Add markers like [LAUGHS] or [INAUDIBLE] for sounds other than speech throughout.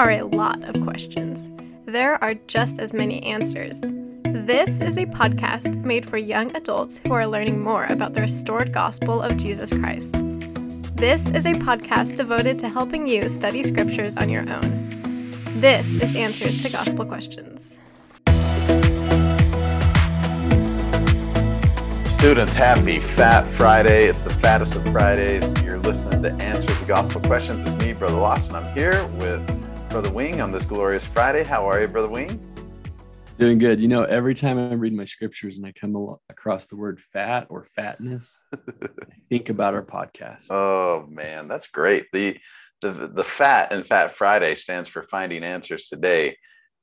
are a lot of questions. There are just as many answers. This is a podcast made for young adults who are learning more about the restored gospel of Jesus Christ. This is a podcast devoted to helping you study scriptures on your own. This is Answers to Gospel Questions. Students, happy Fat Friday. It's the fattest of Fridays. You're listening to Answers to Gospel Questions. It's me, Brother Lawson. I'm here with Brother Wing on this glorious Friday. How are you, Brother Wing? Doing good. You know, every time I read my scriptures and I come across the word fat or fatness, I [LAUGHS] think about our podcast. Oh man, that's great. The the the fat and Fat Friday stands for finding answers today.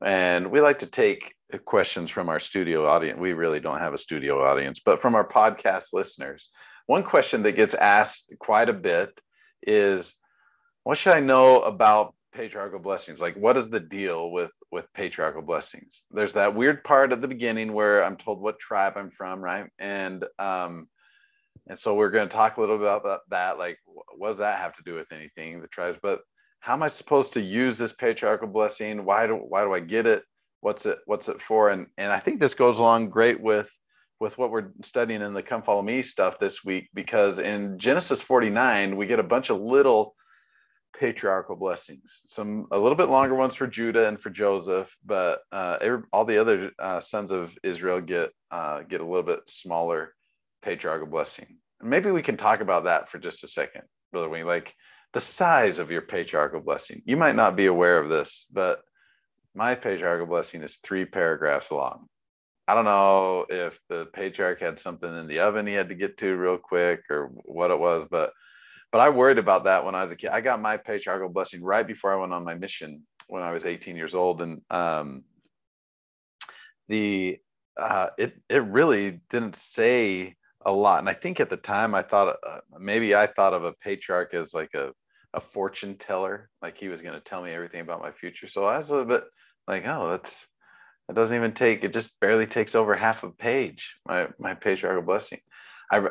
And we like to take questions from our studio audience. We really don't have a studio audience, but from our podcast listeners. One question that gets asked quite a bit is what should I know about patriarchal blessings? Like what is the deal with with patriarchal blessings? There's that weird part at the beginning where I'm told what tribe I'm from, right? And um and so we're going to talk a little bit about that like what does that have to do with anything the tribes but how am I supposed to use this patriarchal blessing? Why do why do I get it? What's it what's it for? And and I think this goes along great with with what we're studying in the come follow me stuff this week because in Genesis 49 we get a bunch of little patriarchal blessings some a little bit longer ones for judah and for joseph but uh, every, all the other uh, sons of israel get uh, get a little bit smaller patriarchal blessing maybe we can talk about that for just a second brother wing like the size of your patriarchal blessing. You might not be aware of this, but my patriarchal blessing is three paragraphs long. I don't know if the patriarch had something in the oven he had to get to real quick or what it was, but but I worried about that when I was a kid. I got my patriarchal blessing right before I went on my mission when I was 18 years old, and um, the uh, it it really didn't say a lot. And I think at the time I thought uh, maybe I thought of a patriarch as like a a fortune teller, like he was going to tell me everything about my future. So I was a little bit like, oh, that's that doesn't even take it just barely takes over half a page. My my patriarchal blessing. I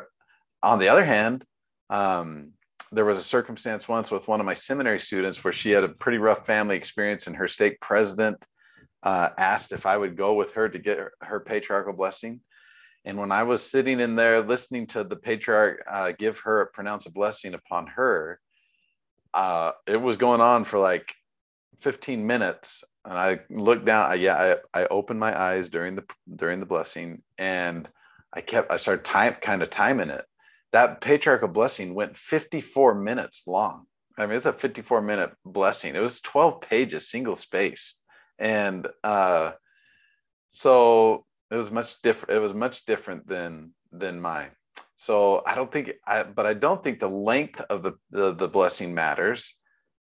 on the other hand, um, there was a circumstance once with one of my seminary students where she had a pretty rough family experience, and her stake president uh, asked if I would go with her to get her, her, patriarchal blessing. And when I was sitting in there listening to the patriarch uh, give her pronounce a blessing upon her, uh, it was going on for like 15 minutes and i looked down I, yeah I, I opened my eyes during the during the blessing and i kept i started time kind of timing it that patriarchal blessing went 54 minutes long i mean it's a 54 minute blessing it was 12 pages single space and uh so it was much different it was much different than than mine so I don't think, I, but I don't think the length of the, the, the blessing matters.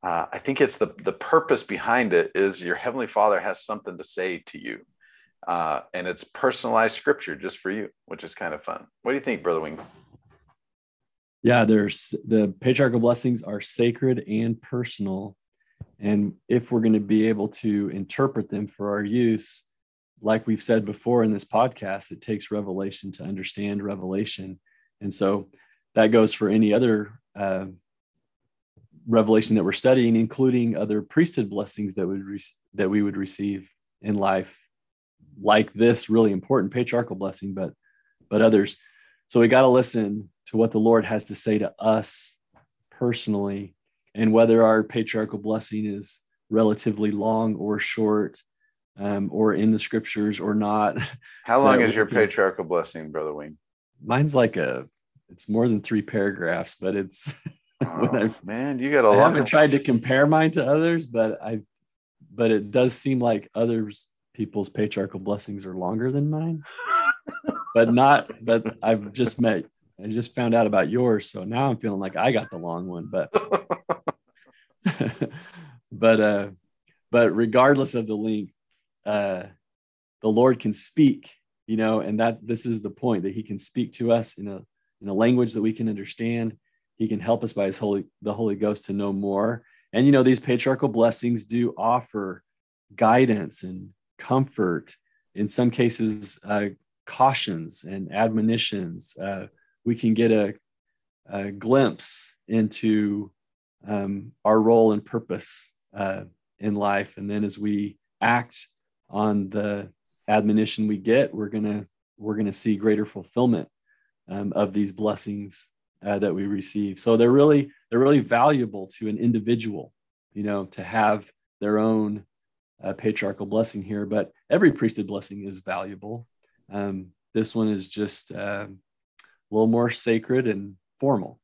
Uh, I think it's the, the purpose behind it is your Heavenly Father has something to say to you. Uh, and it's personalized scripture just for you, which is kind of fun. What do you think, Brother Wing? Yeah, there's the patriarchal blessings are sacred and personal. And if we're going to be able to interpret them for our use, like we've said before in this podcast, it takes revelation to understand revelation. And so that goes for any other uh, revelation that we're studying, including other priesthood blessings that would re- that we would receive in life, like this really important patriarchal blessing, but but others. So we got to listen to what the Lord has to say to us personally, and whether our patriarchal blessing is relatively long or short, um, or in the scriptures or not. [LAUGHS] How long is your patriarchal blessing, Brother Wing? Mine's like a it's more than three paragraphs, but it's [LAUGHS] oh, man, you got a I lot. haven't tried to compare mine to others, but I but it does seem like others people's patriarchal blessings are longer than mine. [LAUGHS] but not but I've just met I just found out about yours, so now I'm feeling like I got the long one, but [LAUGHS] [LAUGHS] but uh but regardless of the length, uh the Lord can speak, you know, and that this is the point that he can speak to us in a in a language that we can understand. He can help us by his holy the Holy Ghost to know more. And you know, these patriarchal blessings do offer guidance and comfort. In some cases, uh, cautions and admonitions. Uh, we can get a, a glimpse into um, our role and purpose uh, in life. And then as we act on the admonition we get, we're gonna we're gonna see greater fulfillment um, of these blessings uh, that we receive. So they're really they're really valuable to an individual, you know, to have their own uh, patriarchal blessing here. But every priesthood blessing is valuable. Um, this one is just uh, a little more sacred and formal.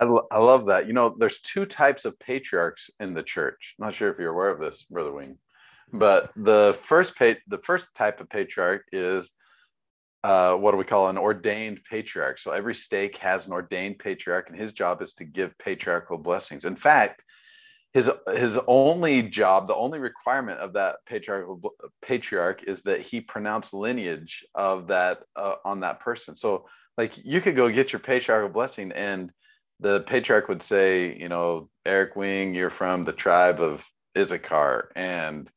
I, I love that. You know, there's two types of patriarchs in the church. I'm not sure if you're aware of this, Brother Wing, but the first pa- the first type of patriarch is uh, what do we call an ordained patriarch? So every stake has an ordained patriarch, and his job is to give patriarchal blessings. In fact, his his only job, the only requirement of that patriarchal patriarch is that he pronounce lineage of that uh, on that person. So, like, you could go get your patriarchal blessing, and the patriarch would say, you know, Eric Wing, you're from the tribe of Issachar, and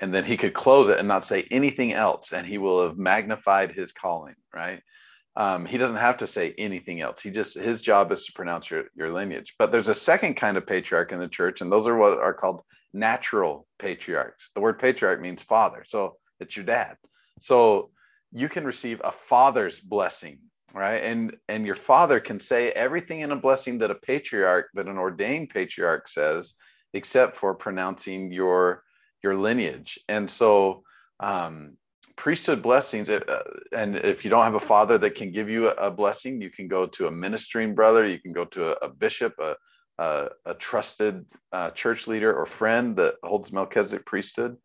and then he could close it and not say anything else, and he will have magnified his calling, right? Um, he doesn't have to say anything else. He just his job is to pronounce your, your lineage. But there's a second kind of patriarch in the church, and those are what are called natural patriarchs. The word patriarch means father, so it's your dad. So you can receive a father's blessing right? And and your father can say everything in a blessing that a patriarch that an ordained patriarch says except for pronouncing your your lineage. And so um priesthood blessings uh, and if you don't have a father that can give you a, a, blessing you can go to a ministering brother you can go to a, a bishop a, a, a trusted uh, church leader or friend that holds melchizedek priesthood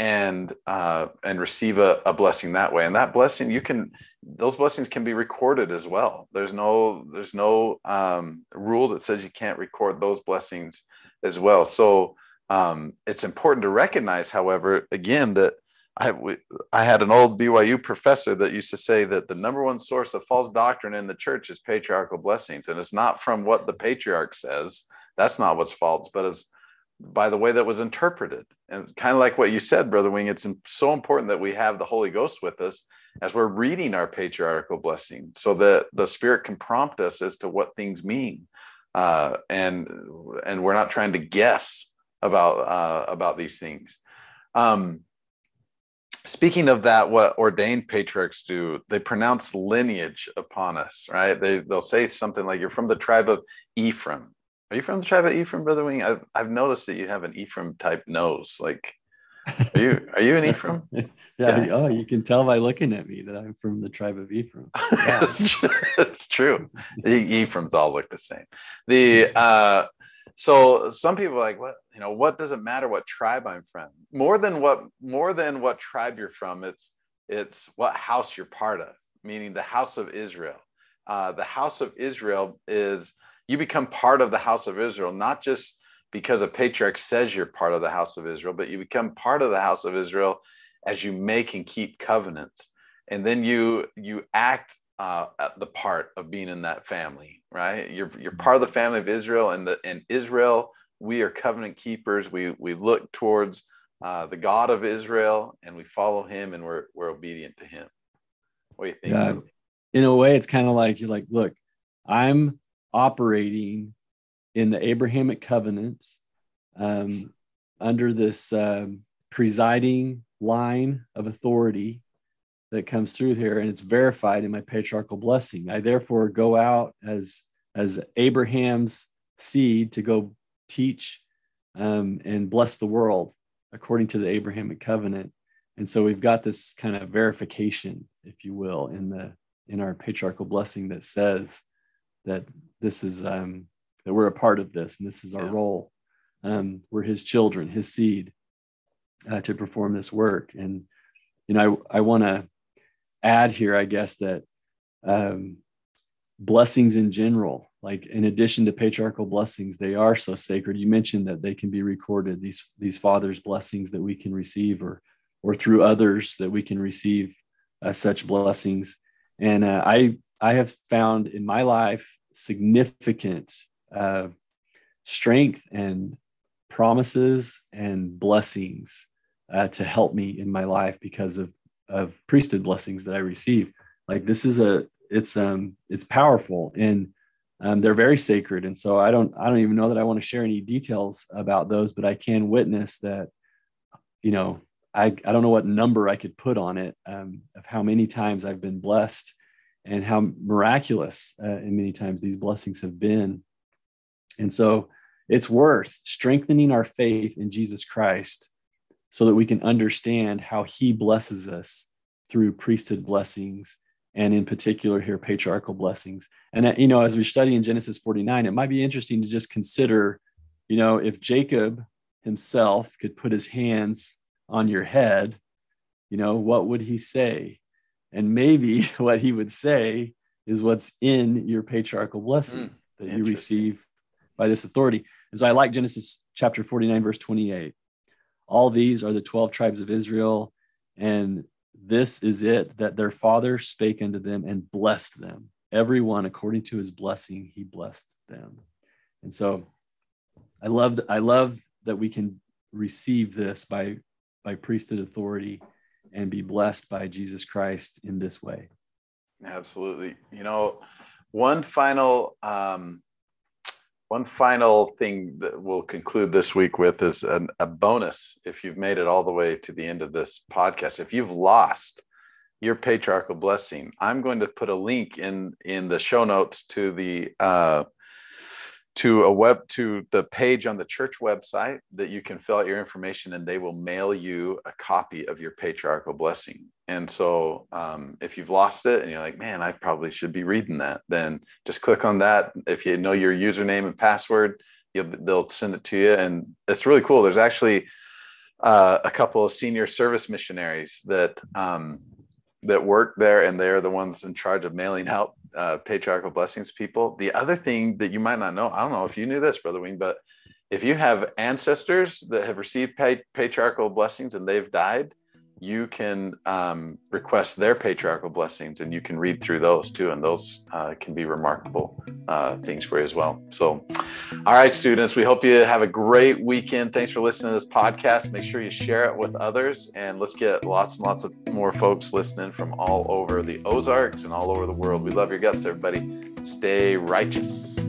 and uh, and receive a, a blessing that way and that blessing you can those blessings can be recorded as well there's no there's no um, rule that says you can't record those blessings as well so um, it's important to recognize however again that I, I had an old BYU professor that used to say that the number one source of false doctrine in the church is patriarchal blessings. And it's not from what the patriarch says. That's not what's false, but it's by the way that was interpreted. And kind of like what you said, Brother Wing, it's so important that we have the Holy Ghost with us as we're reading our patriarchal blessing so that the Spirit can prompt us as to what things mean. Uh, and and we're not trying to guess about uh, about these things. Um, speaking of that, what ordained patriarchs do, they pronounce lineage upon us, right? They they'll say something like, "You're from the tribe of Ephraim," Are you from the tribe of Ephraim, Brother Wing? I've, I've noticed that you have an Ephraim type nose. Like, are you are you an Ephraim? [LAUGHS] yeah, yeah. Oh, you can tell by looking at me that I'm from the tribe of Ephraim. [LAUGHS] Yeah. it's true. The [LAUGHS] Ephraim's all look the same. The uh, so some people are like, what you know, what does it matter what tribe I'm from? More than what more than what tribe you're from, it's it's what house you're part of, meaning the house of Israel. Uh, the house of Israel is you become part of the house of Israel, not just because a patriarch says you're part of the house of Israel, but you become part of the house of Israel as you make and keep covenants. And then you you act uh, the part of being in that family, right? You're you're part of the family of Israel, and the in Israel we are covenant keepers. We we look towards uh, the God of Israel, and we follow Him, and we're we're obedient to Him. What do you think? Yeah, in a way, it's kind of like you're like, look, I'm operating in the Abrahamic covenant um, under this um, presiding line of authority that comes through here, and it's verified in my patriarchal blessing. I therefore go out as as Abraham's seed to go teach um, and bless the world according to the Abrahamic covenant. And so we've got this kind of verification, if you will, in the in our patriarchal blessing that says that this is um, that we're a part of this and this is our yeah. role. Um, we're his children, his seed uh, to perform this work. And you know, I, I want to add here, I guess that um, blessings in general, like in addition to patriarchal blessings, they are so sacred. You mentioned that they can be recorded. These these fathers' blessings that we can receive, or or through others that we can receive uh, such blessings. And uh, I I have found in my life significant uh, strength and promises and blessings uh, to help me in my life because of of priesthood blessings that I receive. Like this is a it's um it's powerful and um, they're very sacred. And so I don't, I don't even know that I want to share any details about those, but I can witness that, you know, I, I don't know what number I could put on it um, of how many times I've been blessed and how miraculous uh, and many times these blessings have been. And so it's worth strengthening our faith in Jesus Christ so that we can understand how he blesses us through priesthood blessings and in particular here patriarchal blessings and uh, you know as we study in genesis 49 it might be interesting to just consider you know if jacob himself could put his hands on your head you know what would he say and maybe [LAUGHS] what he would say is what's in your patriarchal blessing mm, that you receive by this authority and so i like genesis chapter 49 verse 28 all these are the 12 tribes of israel and this is it that their father spake unto them and blessed them. Everyone according to his blessing, he blessed them. And so I love I love that we can receive this by by priesthood authority and be blessed by Jesus Christ in this way. Absolutely. You know, one final um, one final thing that we'll conclude this week with is an, a bonus if you've made it all the way to the end of this podcast. If you've lost your patriarchal blessing, I'm going to put a link in in the show notes to the uh, to a web to the page on the church website that you can fill out your information and they will mail you a copy of your patriarchal blessing. And so um, if you've lost it and you're like man i probably should be reading that then just click on that. If you know your username and password they'll send it to you. And it's really cool. There's actually uh, a couple of senior service missionaries that um, that work there and they're the ones in charge of mailing out uh, patriarchal blessings people. The other thing that you might not know, I don't know if you knew this, Brother Wing, but if you have ancestors that have received patriarchal blessings and they've died, you can um, request their patriarchal blessings and you can read through those too. And those uh, can be remarkable uh, things for you as well. So, all right, students, we hope you have a great weekend. Thanks for listening to this podcast. Make sure you share it with others and let's get lots and lots of more folks listening from all over the Ozarks and all over the world. We love your guts, everybody. Stay righteous.